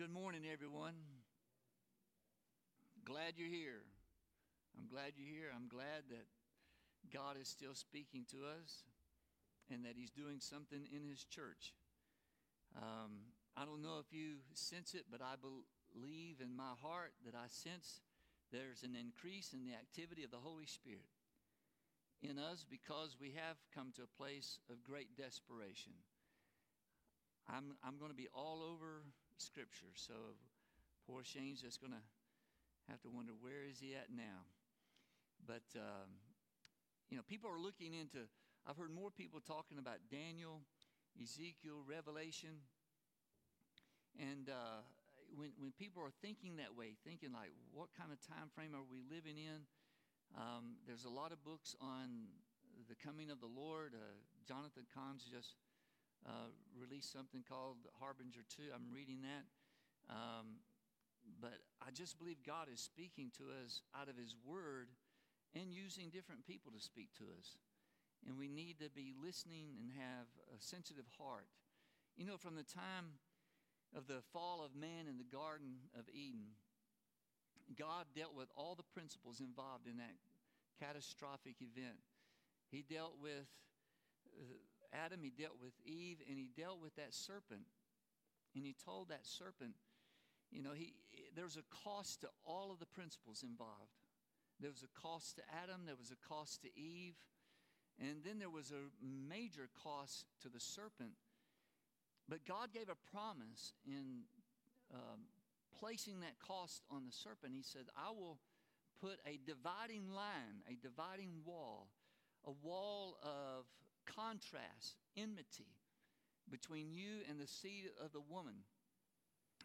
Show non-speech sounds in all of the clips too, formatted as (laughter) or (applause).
good morning, everyone. Glad you're here. I'm glad you're here. I'm glad that God is still speaking to us and that He's doing something in His church. Um, I don't know if you sense it, but I believe in my heart that I sense there's an increase in the activity of the Holy Spirit in us because we have come to a place of great desperation. I'm, I'm going to be all over Scripture, so poor Shane's just going to have to wonder where is he at now. But um, you know, people are looking into. I've heard more people talking about Daniel, Ezekiel, Revelation, and uh, when when people are thinking that way, thinking like, what kind of time frame are we living in? Um, there's a lot of books on the coming of the Lord. Uh, Jonathan Cahn's just uh, released something called Harbinger 2. I'm reading that. Um, but I just believe God is speaking to us out of His Word and using different people to speak to us. And we need to be listening and have a sensitive heart. You know, from the time of the fall of man in the Garden of Eden, God dealt with all the principles involved in that catastrophic event. He dealt with uh, Adam, he dealt with Eve, and he dealt with that serpent. And he told that serpent, you know, he, there's a cost to all of the principles involved. There was a cost to Adam, there was a cost to Eve, and then there was a major cost to the serpent. But God gave a promise in um, placing that cost on the serpent, he said, I will put a dividing line, a dividing wall, a wall of contrast, enmity between you and the seed of the woman.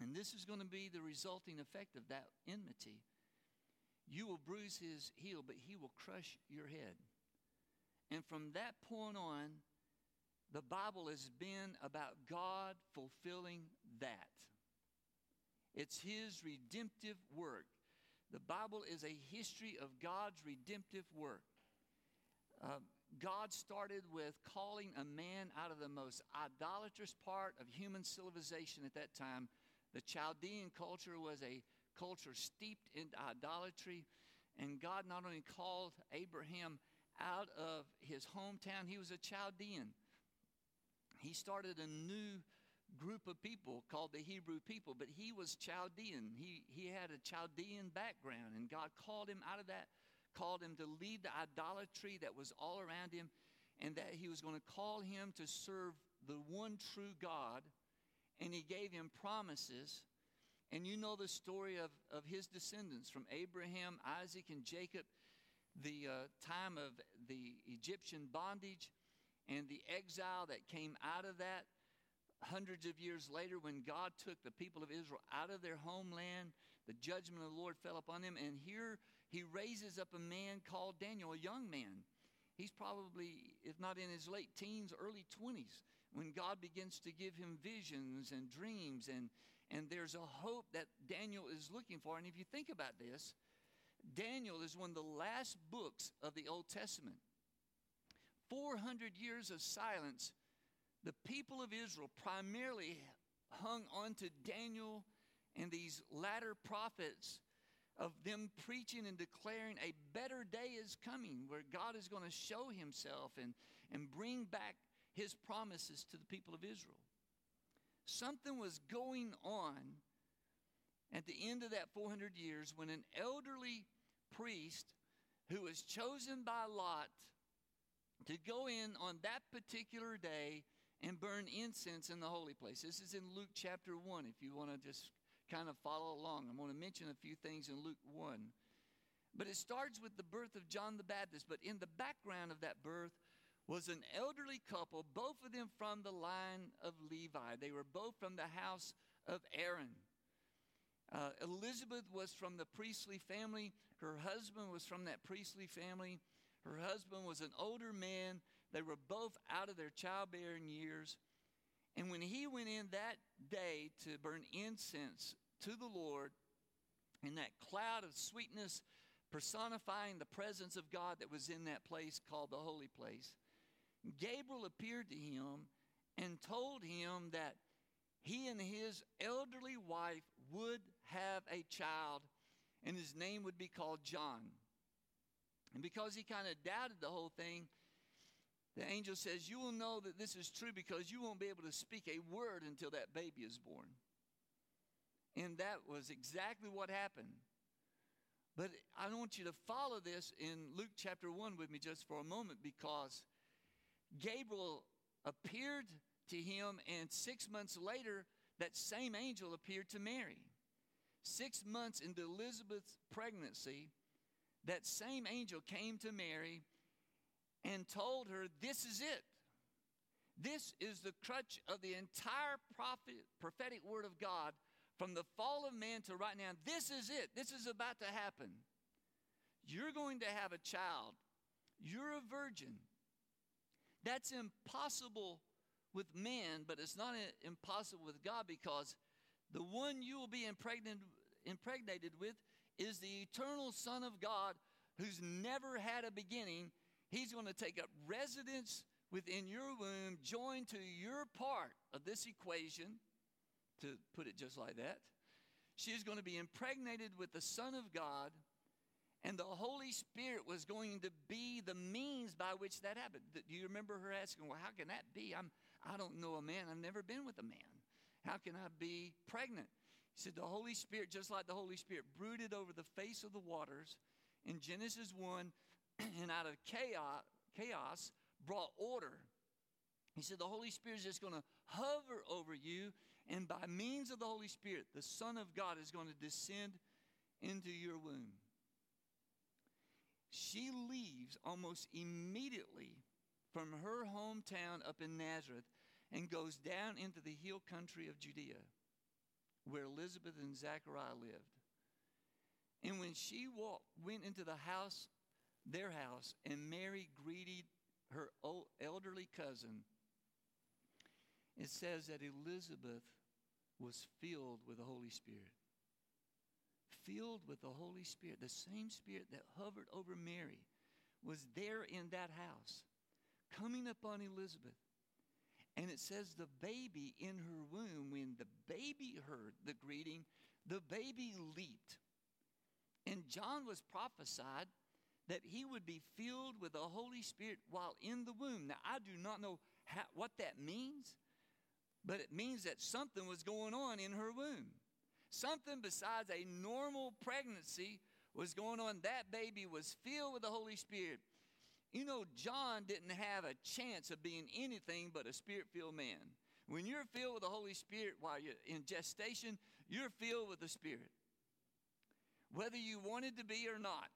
And this is going to be the resulting effect of that enmity. You will bruise his heel, but he will crush your head. And from that point on, the Bible has been about God fulfilling that. It's His redemptive work. The Bible is a history of God's redemptive work. Uh, God started with calling a man out of the most idolatrous part of human civilization at that time. The Chaldean culture was a culture steeped in idolatry. And God not only called Abraham out of his hometown, he was a Chaldean. He started a new group of people called the Hebrew people, but he was Chaldean. He, he had a Chaldean background, and God called him out of that, called him to lead the idolatry that was all around him, and that he was going to call him to serve the one true God, and he gave him promises. And you know the story of, of his descendants from Abraham, Isaac, and Jacob, the uh, time of the Egyptian bondage and the exile that came out of that hundreds of years later, when God took the people of Israel out of their homeland, the judgment of the Lord fell upon them. And here he raises up a man called Daniel, a young man. He's probably, if not in his late teens, early 20s, when God begins to give him visions and dreams. And, and there's a hope that Daniel is looking for. And if you think about this, Daniel is one of the last books of the Old Testament. 400 years of silence the people of Israel primarily hung on to Daniel and these latter prophets of them preaching and declaring a better day is coming where God is going to show himself and, and bring back his promises to the people of Israel. Something was going on at the end of that 400 years when an elderly priest who was chosen by Lot to go in on that particular day and burn incense in the holy place. This is in Luke chapter 1, if you want to just kind of follow along. I'm going to mention a few things in Luke 1. But it starts with the birth of John the Baptist. But in the background of that birth was an elderly couple, both of them from the line of Levi. They were both from the house of Aaron. Uh, Elizabeth was from the priestly family, her husband was from that priestly family. Her husband was an older man they were both out of their childbearing years. And when he went in that day to burn incense to the Lord, in that cloud of sweetness personifying the presence of God that was in that place called the holy place, Gabriel appeared to him and told him that he and his elderly wife would have a child, and his name would be called John. And because he kind of doubted the whole thing, the angel says, You will know that this is true because you won't be able to speak a word until that baby is born. And that was exactly what happened. But I want you to follow this in Luke chapter 1 with me just for a moment because Gabriel appeared to him, and six months later, that same angel appeared to Mary. Six months into Elizabeth's pregnancy, that same angel came to Mary and told her, This is it. This is the crutch of the entire prophet, prophetic word of God from the fall of man to right now. This is it. This is about to happen. You're going to have a child. You're a virgin. That's impossible with man, but it's not impossible with God because the one you will be impregnated, impregnated with is the eternal Son of God who's never had a beginning. He's going to take up residence within your womb, joined to your part of this equation to put it just like that. She is going to be impregnated with the Son of God, and the Holy Spirit was going to be the means by which that happened. Do you remember her asking, Well, how can that be? I'm, I don't know a man. I've never been with a man. How can I be pregnant? He said, The Holy Spirit, just like the Holy Spirit, brooded over the face of the waters in Genesis 1, (clears throat) and out of chaos, chaos brought order. He said, The Holy Spirit is just going to hover over you and by means of the Holy Spirit, the Son of God is going to descend into your womb. She leaves almost immediately from her hometown up in Nazareth and goes down into the hill country of Judea, where Elizabeth and Zachariah lived. And when she walked, went into the house, their house, and Mary greeted her elderly cousin, it says that Elizabeth was filled with the Holy Spirit. Filled with the Holy Spirit. The same Spirit that hovered over Mary was there in that house, coming upon Elizabeth. And it says the baby in her womb, when the baby heard the greeting, the baby leaped. And John was prophesied that he would be filled with the Holy Spirit while in the womb. Now, I do not know how, what that means but it means that something was going on in her womb. Something besides a normal pregnancy was going on. That baby was filled with the Holy Spirit. You know, John didn't have a chance of being anything but a spirit filled man. When you're filled with the Holy Spirit while you're in gestation, you're filled with the Spirit. Whether you wanted to be or not.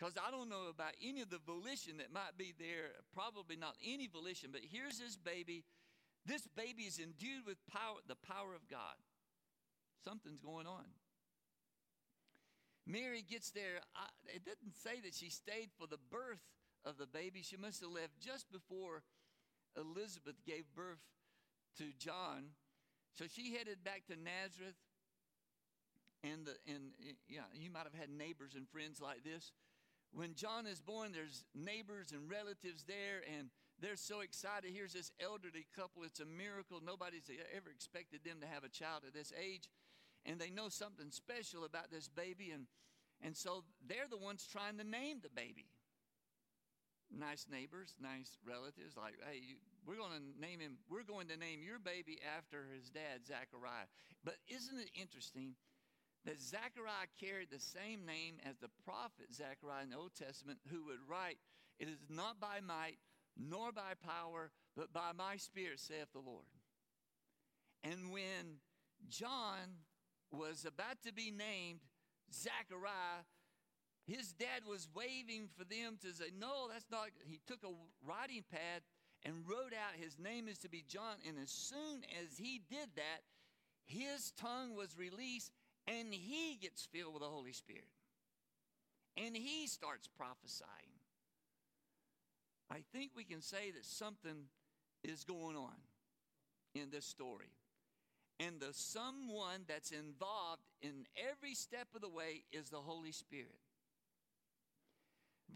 Because I don't know about any of the volition that might be there, probably not any volition, but here's this baby this baby is endued with power, the power of God. Something's going on. Mary gets there. I, it didn't say that she stayed for the birth of the baby. She must have left just before Elizabeth gave birth to John. So she headed back to Nazareth. And, the, and yeah, you might have had neighbors and friends like this. When John is born, there's neighbors and relatives there, and they're so excited. Here's this elderly couple. It's a miracle. Nobody's ever expected them to have a child at this age. And they know something special about this baby. And, and so they're the ones trying to name the baby. Nice neighbors, nice relatives, like, hey, we're going to name him, we're going to name your baby after his dad, Zachariah. But isn't it interesting that Zachariah carried the same name as the prophet Zechariah in the Old Testament, who would write, It is not by might nor by power, but by my Spirit, saith the Lord. And when John was about to be named Zachariah, his dad was waving for them to say, No, that's not. He took a writing pad and wrote out, His name is to be John. And as soon as he did that, his tongue was released and he gets filled with the Holy Spirit. And he starts prophesying. I think we can say that something is going on in this story. And the someone that's involved in every step of the way is the Holy Spirit.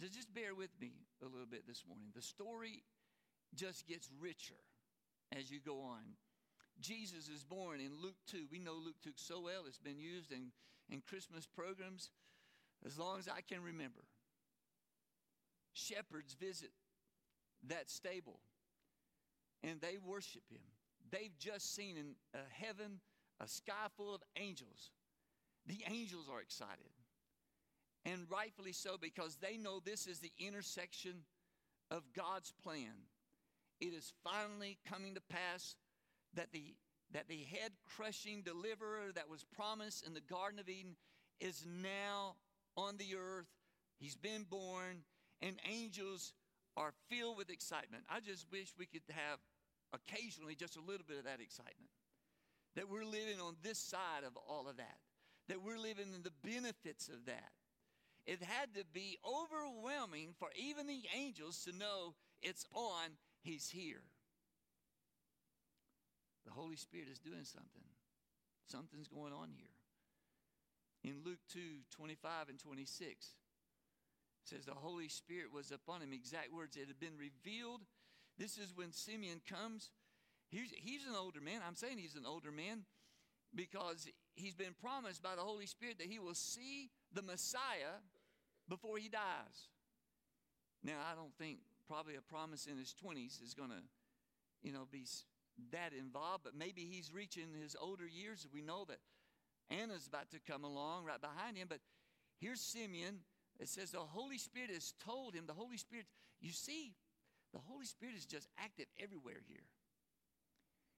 Just bear with me a little bit this morning. The story just gets richer as you go on. Jesus is born in Luke 2. We know Luke 2 so well. It's been used in, in Christmas programs as long as I can remember. Shepherds visit that stable and they worship him. They've just seen in heaven a sky full of angels. The angels are excited. And rightfully so because they know this is the intersection of God's plan. It is finally coming to pass that the that the head crushing deliverer that was promised in the Garden of Eden is now on the earth. He's been born, and angels are filled with excitement. I just wish we could have occasionally just a little bit of that excitement. That we're living on this side of all of that, that we're living in the benefits of that. It had to be overwhelming for even the angels to know it's on, He's here. The Holy Spirit is doing something. Something's going on here. In Luke 2 25 and 26, says the Holy Spirit was upon him. Exact words, it had been revealed. This is when Simeon comes. He's, he's an older man. I'm saying he's an older man because he's been promised by the Holy Spirit that he will see the Messiah before he dies. Now, I don't think probably a promise in his 20s is going to, you know, be that involved, but maybe he's reaching his older years. We know that Anna's about to come along right behind him, but here's Simeon. It says the Holy Spirit has told him, the Holy Spirit, you see, the Holy Spirit is just active everywhere here.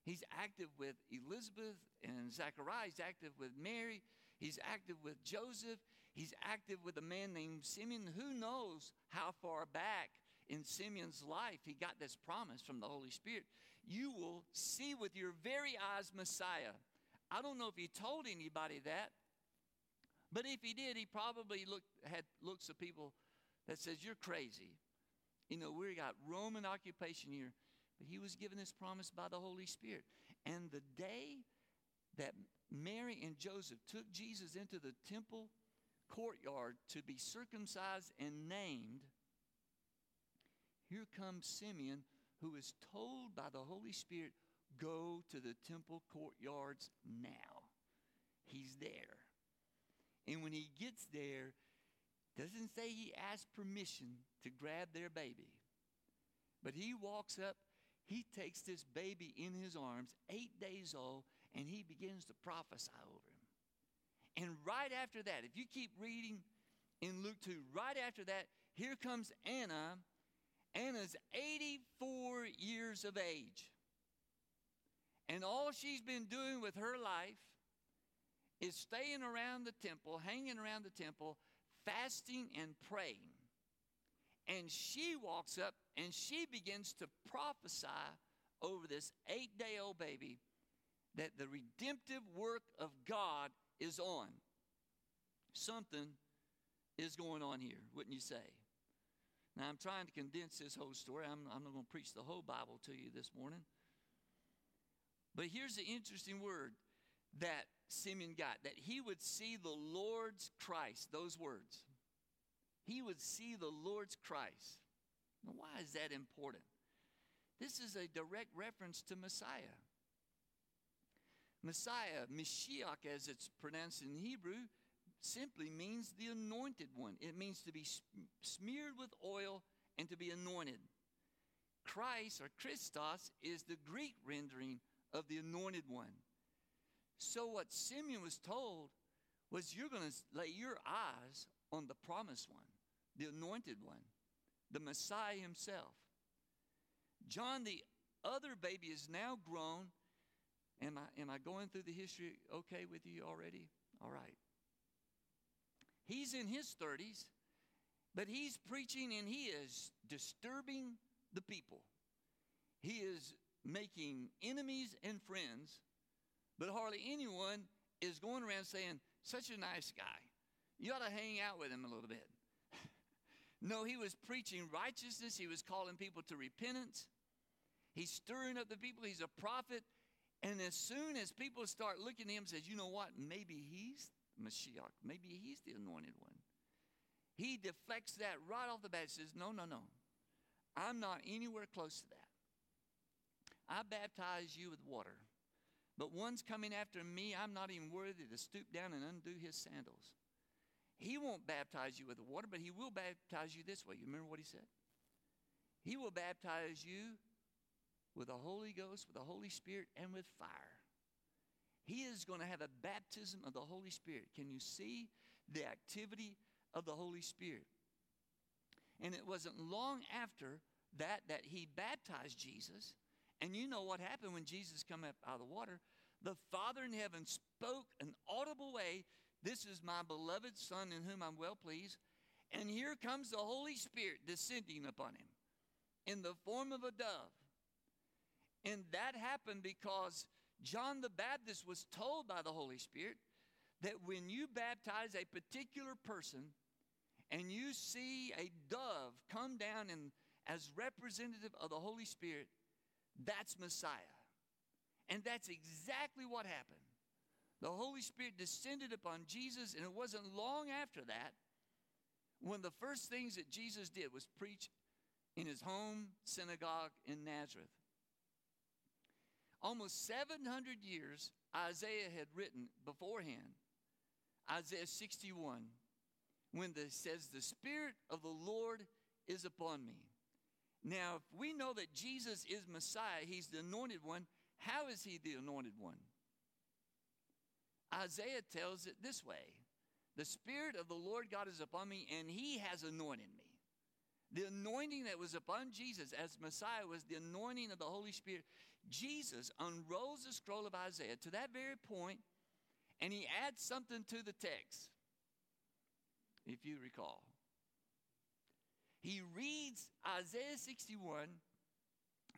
He's active with Elizabeth and Zachariah. He's active with Mary. He's active with Joseph. He's active with a man named Simeon. Who knows how far back in Simeon's life he got this promise from the Holy Spirit? You will see with your very eyes Messiah. I don't know if he told anybody that, but if he did, he probably looked, had looks of people that says, You're crazy. You know, we got Roman occupation here, but he was given this promise by the Holy Spirit. And the day that Mary and Joseph took Jesus into the temple courtyard to be circumcised and named, here comes Simeon, who is told by the Holy Spirit, Go to the temple courtyards now. He's there. And when he gets there, doesn't say he asked permission to grab their baby. But he walks up, he takes this baby in his arms, eight days old, and he begins to prophesy over him. And right after that, if you keep reading in Luke 2, right after that, here comes Anna. Anna's 84 years of age. And all she's been doing with her life is staying around the temple, hanging around the temple, fasting and praying. And she walks up and she begins to prophesy over this eight day old baby that the redemptive work of God is on. Something is going on here, wouldn't you say? Now, I'm trying to condense this whole story. I'm, I'm not going to preach the whole Bible to you this morning. But here's the interesting word that Simeon got that he would see the Lord's Christ, those words. He would see the Lord's Christ. Now, why is that important? This is a direct reference to Messiah. Messiah, Mashiach, as it's pronounced in Hebrew, simply means the anointed one. It means to be smeared with oil and to be anointed. Christ or Christos is the Greek rendering of the anointed one. So, what Simeon was told was, You're going to lay your eyes on the promised one, the anointed one, the Messiah himself. John, the other baby, is now grown. Am I, am I going through the history okay with you already? All right. He's in his 30s, but he's preaching and he is disturbing the people. He is making enemies and friends but hardly anyone is going around saying, such a nice guy. You ought to hang out with him a little bit. (laughs) no, he was preaching righteousness. He was calling people to repentance. He's stirring up the people. He's a prophet. And as soon as people start looking at him says, you know what? Maybe he's Mashiach. Maybe he's the anointed one. He deflects that right off the bat. Says, no, no, no. I'm not anywhere close to that. I baptize you with water. but one's coming after me. I'm not even worthy to stoop down and undo his sandals. He won't baptize you with the water, but he will baptize you this way. You remember what he said? He will baptize you with the Holy Ghost, with the Holy Spirit, and with fire. He is going to have a baptism of the Holy Spirit. Can you see the activity of the Holy Spirit? And it wasn't long after that that he baptized Jesus. And you know what happened when Jesus came up out of the water? The Father in heaven spoke an audible way, This is my beloved Son in whom I'm well pleased. And here comes the Holy Spirit descending upon him in the form of a dove. And that happened because John the Baptist was told by the Holy Spirit that when you baptize a particular person and you see a dove come down and as representative of the Holy Spirit, that's Messiah. And that's exactly what happened. The Holy Spirit descended upon Jesus, and it wasn't long after that when the first things that Jesus did was preach in his home synagogue in Nazareth. Almost 700 years Isaiah had written beforehand, Isaiah 61, when it says, The Spirit of the Lord is upon me. Now, if we know that Jesus is Messiah, he's the anointed one, how is he the anointed one? Isaiah tells it this way The Spirit of the Lord God is upon me, and he has anointed me. The anointing that was upon Jesus as Messiah was the anointing of the Holy Spirit. Jesus unrolls the scroll of Isaiah to that very point, and he adds something to the text, if you recall. He reads Isaiah 61.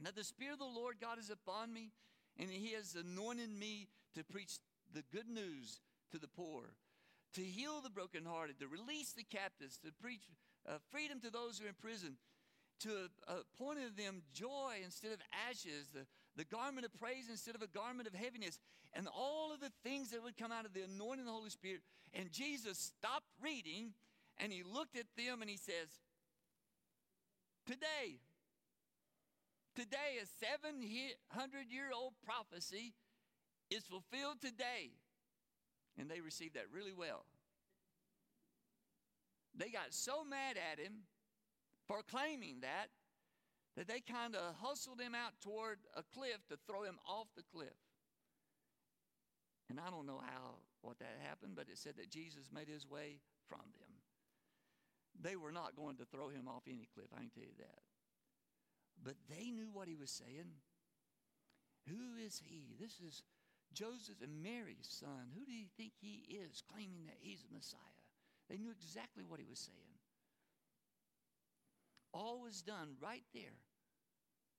Now, the Spirit of the Lord God is upon me, and He has anointed me to preach the good news to the poor, to heal the brokenhearted, to release the captives, to preach uh, freedom to those who are in prison, to appoint uh, them joy instead of ashes, the, the garment of praise instead of a garment of heaviness, and all of the things that would come out of the anointing of the Holy Spirit. And Jesus stopped reading and he looked at them and he says, Today, today, a 700 year old prophecy is fulfilled today. And they received that really well. They got so mad at him for claiming that that they kind of hustled him out toward a cliff to throw him off the cliff. And I don't know how what that happened, but it said that Jesus made his way from them. They were not going to throw him off any cliff, I can tell you that. But they knew what he was saying. Who is he? This is Joseph and Mary's son. Who do you think he is, claiming that he's the Messiah? They knew exactly what he was saying. All was done right there,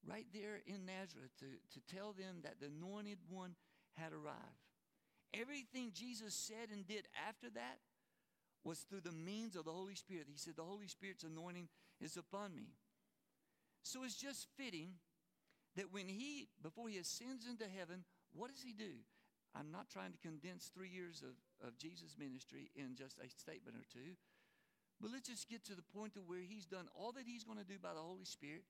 right there in Nazareth to, to tell them that the anointed one had arrived. Everything Jesus said and did after that was through the means of the Holy Spirit. He said, The Holy Spirit's anointing is upon me. So it's just fitting that when he, before he ascends into heaven, what does he do? I'm not trying to condense three years of, of Jesus' ministry in just a statement or two, but let's just get to the point to where he's done all that he's going to do by the Holy Spirit.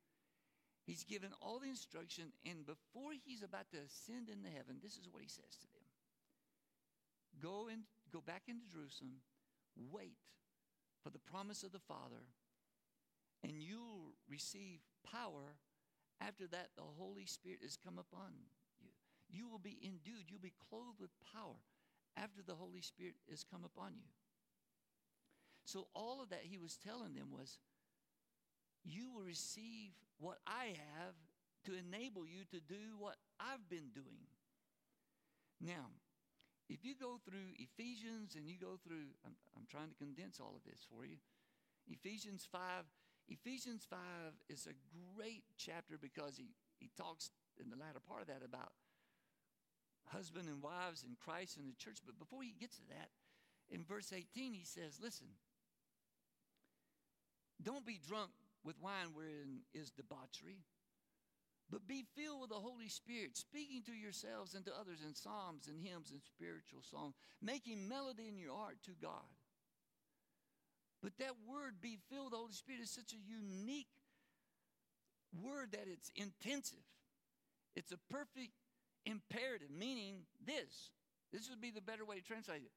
He's given all the instruction, and before he's about to ascend into heaven, this is what he says to them. Go and go back into Jerusalem, wait for the promise of the Father, and you'll receive power after that the Holy Spirit has come upon you You will be endued, you'll be clothed with power after the Holy Spirit has come upon you. So, all of that he was telling them was, You will receive what I have to enable you to do what I've been doing. Now, if you go through Ephesians and you go through, I'm, I'm trying to condense all of this for you. Ephesians 5, Ephesians 5 is a great chapter because he, he talks in the latter part of that about husband and wives in Christ and the church. But before he gets to that, in verse 18, he says, Listen, don't be drunk with wine wherein is debauchery, but be filled with the Holy Spirit, speaking to yourselves and to others in psalms and hymns and spiritual songs, making melody in your heart to God. But that word, be filled with the Holy Spirit, is such a unique word that it's intensive. It's a perfect imperative, meaning this. This would be the better way to translate it.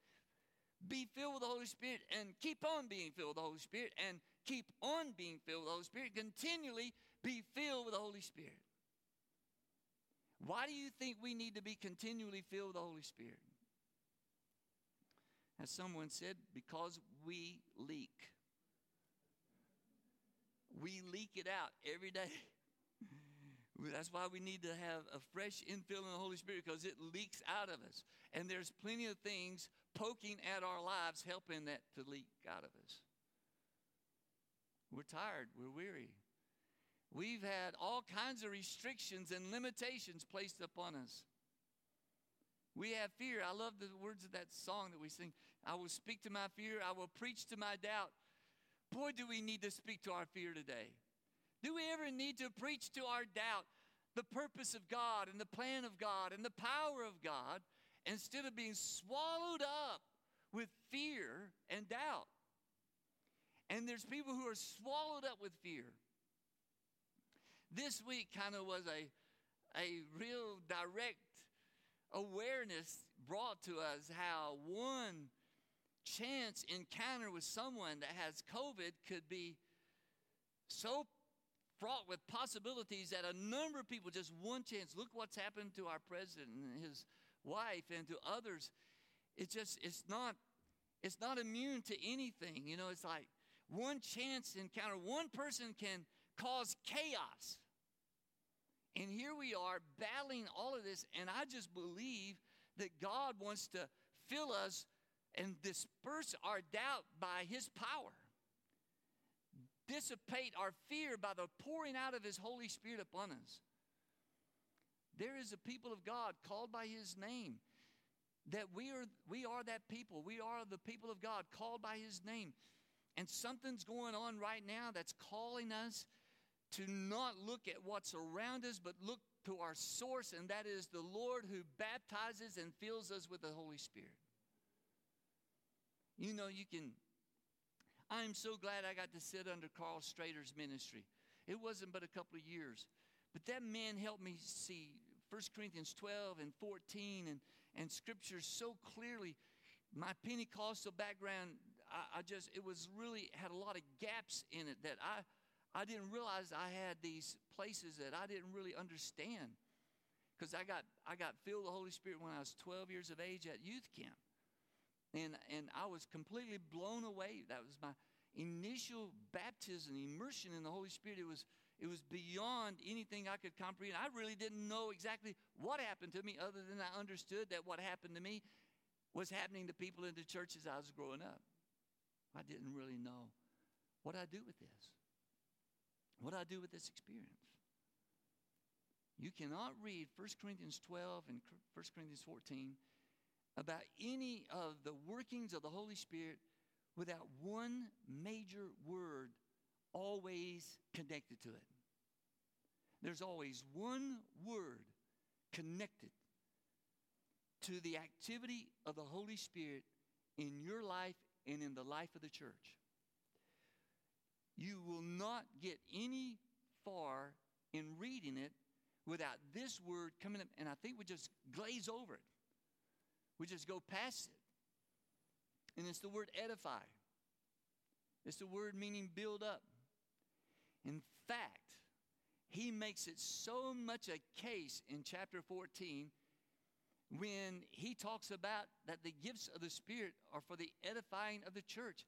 Be filled with the Holy Spirit and keep on being filled with the Holy Spirit and keep on being filled with the Holy Spirit. Continually be filled with the Holy Spirit. Why do you think we need to be continually filled with the Holy Spirit? As someone said, because we leak. We leak it out every day. (laughs) That's why we need to have a fresh infilling of the Holy Spirit because it leaks out of us. And there's plenty of things poking at our lives, helping that to leak out of us. We're tired, we're weary. We've had all kinds of restrictions and limitations placed upon us. We have fear. I love the words of that song that we sing. I will speak to my fear, I will preach to my doubt. Boy, do we need to speak to our fear today. Do we ever need to preach to our doubt the purpose of God and the plan of God and the power of God instead of being swallowed up with fear and doubt? And there's people who are swallowed up with fear. This week kind of was a, a real direct awareness brought to us how one chance encounter with someone that has COVID could be so fraught with possibilities that a number of people, just one chance, look what's happened to our president and his wife and to others. It's just, it's not, it's not immune to anything. You know, it's like one chance encounter, one person can cause chaos. And here we are battling all of this, and I just believe that God wants to fill us and disperse our doubt by His power dissipate our fear by the pouring out of His Holy Spirit upon us. There is a people of God called by His name. That we are, we are that people. We are the people of God called by His name. And something's going on right now that's calling us to not look at what's around us, but look to our source, and that is the Lord who baptizes and fills us with the Holy Spirit. You know, you can I'm so glad I got to sit under Karl Strader's ministry. It wasn't but a couple of years. But that man helped me see 1 Corinthians 12 and 14 and, and scriptures so clearly. My Pentecostal background, I, I just, it was really had a lot of gaps in it that I, I didn't realize I had these places that I didn't really understand. Because I got, I got filled with the Holy Spirit when I was 12 years of age at youth camp. And, and I was completely blown away. That was my initial baptism, immersion in the Holy Spirit. It was, it was beyond anything I could comprehend. I really didn't know exactly what happened to me, other than I understood that what happened to me was happening to people in the churches I was growing up. I didn't really know what I do with this. What I do with this experience. You cannot read 1 Corinthians 12 and 1 Corinthians 14 about any of the workings of the Holy Spirit without one major word always connected to it. There's always one word connected to the activity of the Holy Spirit in your life and in the life of the church. You will not get any far in reading it without this word coming up, and I think we just glaze over it. We just go past it. And it's the word edify. It's the word meaning build up. In fact, he makes it so much a case in chapter 14 when he talks about that the gifts of the Spirit are for the edifying of the church.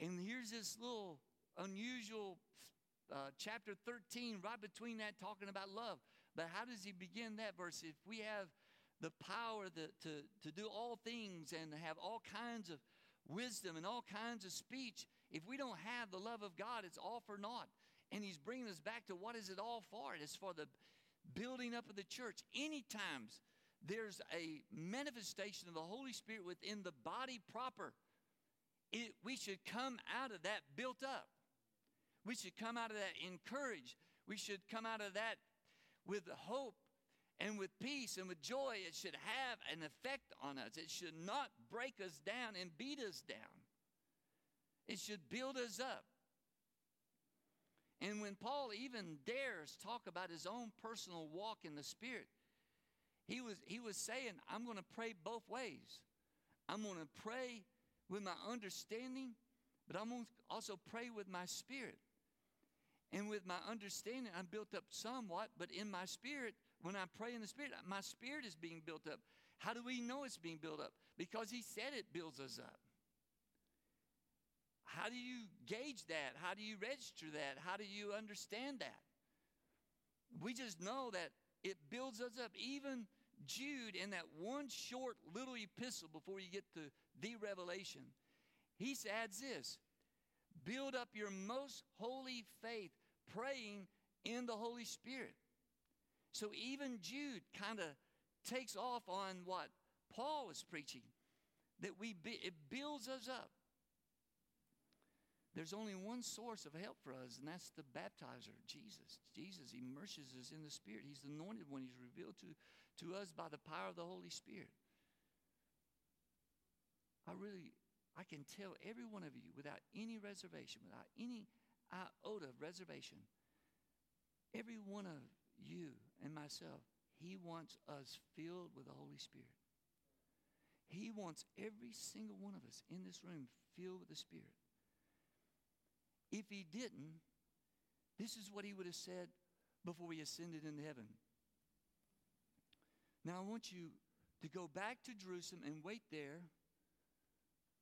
And here's this little unusual uh, chapter 13 right between that talking about love. But how does he begin that verse? If we have the power to, to, do all things and have all kinds of wisdom and all kinds of speech, if we don't have the love of God, it's all for naught. And He's bringing us back to what is it all for? It is for the building up of the church. Anytime there's a manifestation of the Holy Spirit within the body proper, it, we should come out of that built up. We should come out of that encouraged. We should come out of that with hope and with peace and with joy, it should have an effect on us. It should not break us down and beat us down. It should build us up. And when Paul even dares talk about his own personal walk in the Spirit, He was, he was saying, I'm going to pray both ways. I'm going to pray with my understanding, but I'm going to also pray with my spirit. And with my understanding, I'm built up somewhat, but in my spirit, when I pray in the spirit, my spirit is being built up. How do we know it's being built up? Because he said it builds us up. How do you gauge that? How do you register that? How do you understand that? We just know that it builds us up. Even Jude, in that one short little epistle before you get to the revelation, he adds this build up your most holy faith, praying in the Holy Spirit. So even Jude kind of takes off on what Paul was preaching, that we it builds us up. There's only one source of help for us, and that's the baptizer, Jesus. Jesus immerses us in the Spirit. He's the anointed one. He's revealed to, to us by the power of the Holy Spirit. I really, I can tell every one of you without any reservation, without any iota of reservation, every one of you and myself, He wants us filled with the Holy Spirit. He wants every single one of us in this room filled with the Spirit. If he didn't, this is what he would have said before he ascended into heaven. Now, I want you to go back to Jerusalem and wait there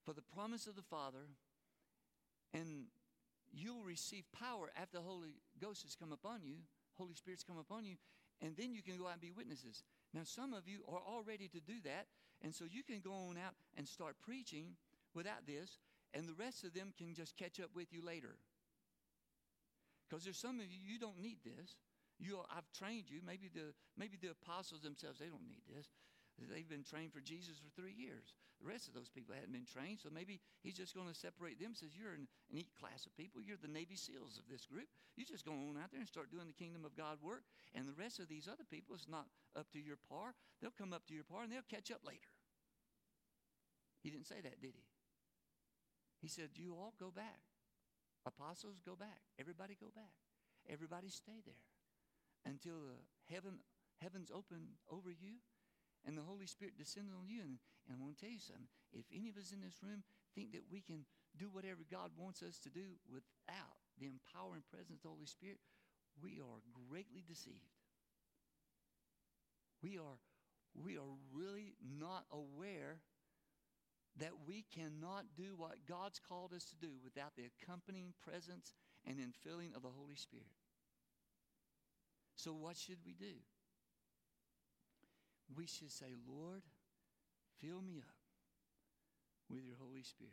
for the promise of the Father, and you'll receive power after the Holy Ghost has come upon you, Holy Spirit's come upon you, and then you can go out and be witnesses. Now, some of you are all ready to do that, and so you can go on out and start preaching without this, and the rest of them can just catch up with you later. Because there's some of you, you don't need this. You, I've trained you. Maybe the, maybe the apostles themselves, they don't need this. They've been trained for Jesus for three years. The rest of those people hadn't been trained, so maybe he's just going to separate them. Says you're an elite class of people. You're the Navy SEALs of this group. You just go on out there and start doing the kingdom of God work. And the rest of these other people, it's not up to your par. They'll come up to your par and they'll catch up later. He didn't say that, did he? He said, You all go back. Apostles, go back. Everybody go back. Everybody stay there until the heaven, heavens open over you and the Holy Spirit descended on you. And, and I want to tell you something. If any of us in this room think that we can do whatever God wants us to do without the empowering presence of the Holy Spirit, we are greatly deceived. We are, we are really not aware that we cannot do what God's called us to do without the accompanying presence and infilling of the Holy Spirit. So, what should we do? We should say, Lord, fill me up with your Holy Spirit.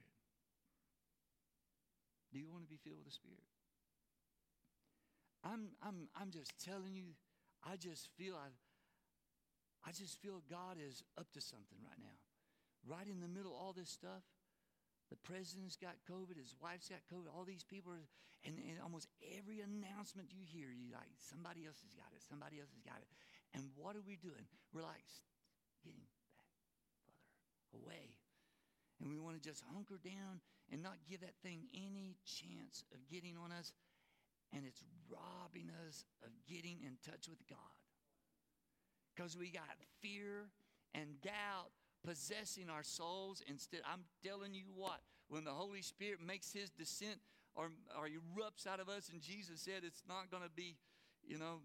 Do you want to be filled with the Spirit? I'm, I'm, I'm just telling you, I just feel I, I just feel God is up to something right now right in the middle of all this stuff. The president's got COVID, his wife's got COVID, all these people are, and, and almost every announcement you hear, you're like, somebody else has got it, somebody else has got it. And what are we doing? We're like getting back further away. And we want to just hunker down and not give that thing any chance of getting on us. And it's robbing us of getting in touch with God. Because we got fear and doubt possessing our souls instead. I'm telling you what, when the Holy Spirit makes his descent or, or erupts out of us, and Jesus said it's not going to be, you know,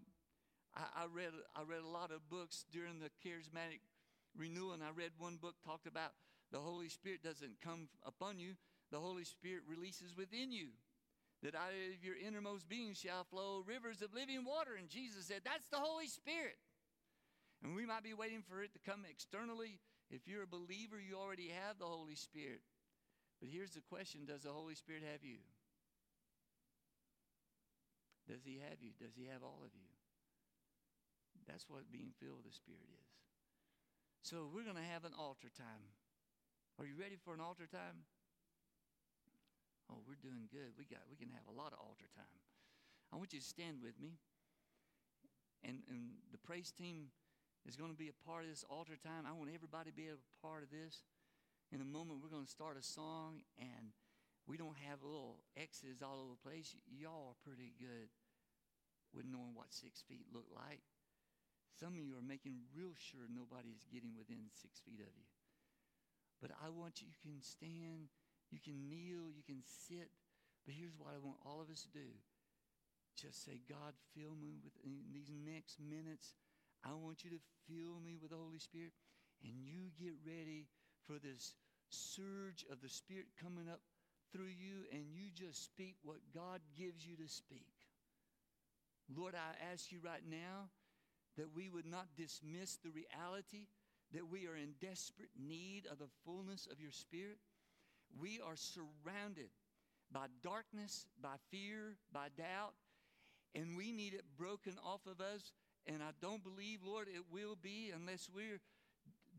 I, I, read, I read a lot of books during the charismatic renewal, and I read one book talked about the Holy Spirit doesn't come upon you, the Holy Spirit releases within you. That out of your innermost being shall flow rivers of living water. And Jesus said, That's the Holy Spirit. And we might be waiting for it to come externally if you're a believer, you already have the Holy Spirit. But here's the question Does the Holy Spirit have you? Does He have you? Does He have all of you? That's what being filled with the Spirit is. So we're going to have an altar time. Are you ready for an altar time? Oh, we're doing good. We got we can have a lot of altar time. I want you to stand with me. And and the praise team is going to be a part of this altar time. I want everybody to be a part of this. In a moment, we're going to start a song, and we don't have little X's all over the place. Y'all are pretty good with knowing what six feet look like. Some of you are making real sure nobody is getting within six feet of you. But I want you, you can stand, you can kneel, you can sit. But here's what I want all of us to do just say, God, fill me with these next minutes. I want you to fill me with the Holy Spirit. And you get ready for this surge of the Spirit coming up through you, and you just speak what God gives you to speak. Lord, I ask you right now that we would not dismiss the reality that we are in desperate need of the fullness of your Spirit. We are surrounded by darkness, by fear, by doubt, and we need it broken off of us. And I don't believe, Lord, it will be unless we're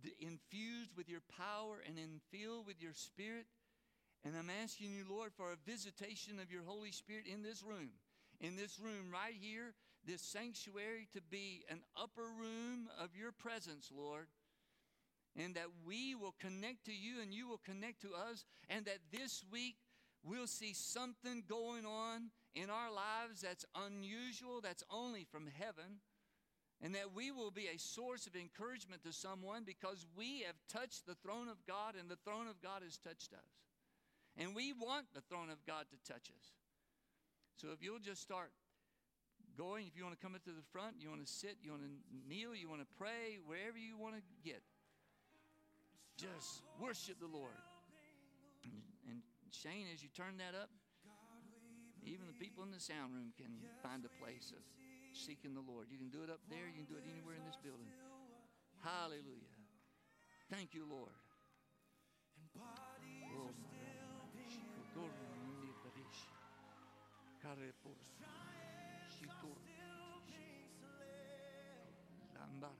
d- infused with your power and infilled with your Spirit. And I'm asking you, Lord, for a visitation of your Holy Spirit in this room, in this room right here, this sanctuary to be an upper room of your presence, Lord. And that we will connect to you and you will connect to us. And that this week we'll see something going on in our lives that's unusual, that's only from heaven. And that we will be a source of encouragement to someone because we have touched the throne of God and the throne of God has touched us. And we want the throne of God to touch us. So if you'll just start going, if you want to come up to the front, you want to sit, you want to kneel, you want to pray, wherever you want to get, just worship the Lord. And, Shane, as you turn that up, even the people in the sound room can find a place of seeking the Lord. You can do it up there, you can do it anywhere in this building. Hallelujah. Thank you, Lord. Oh, Lambar.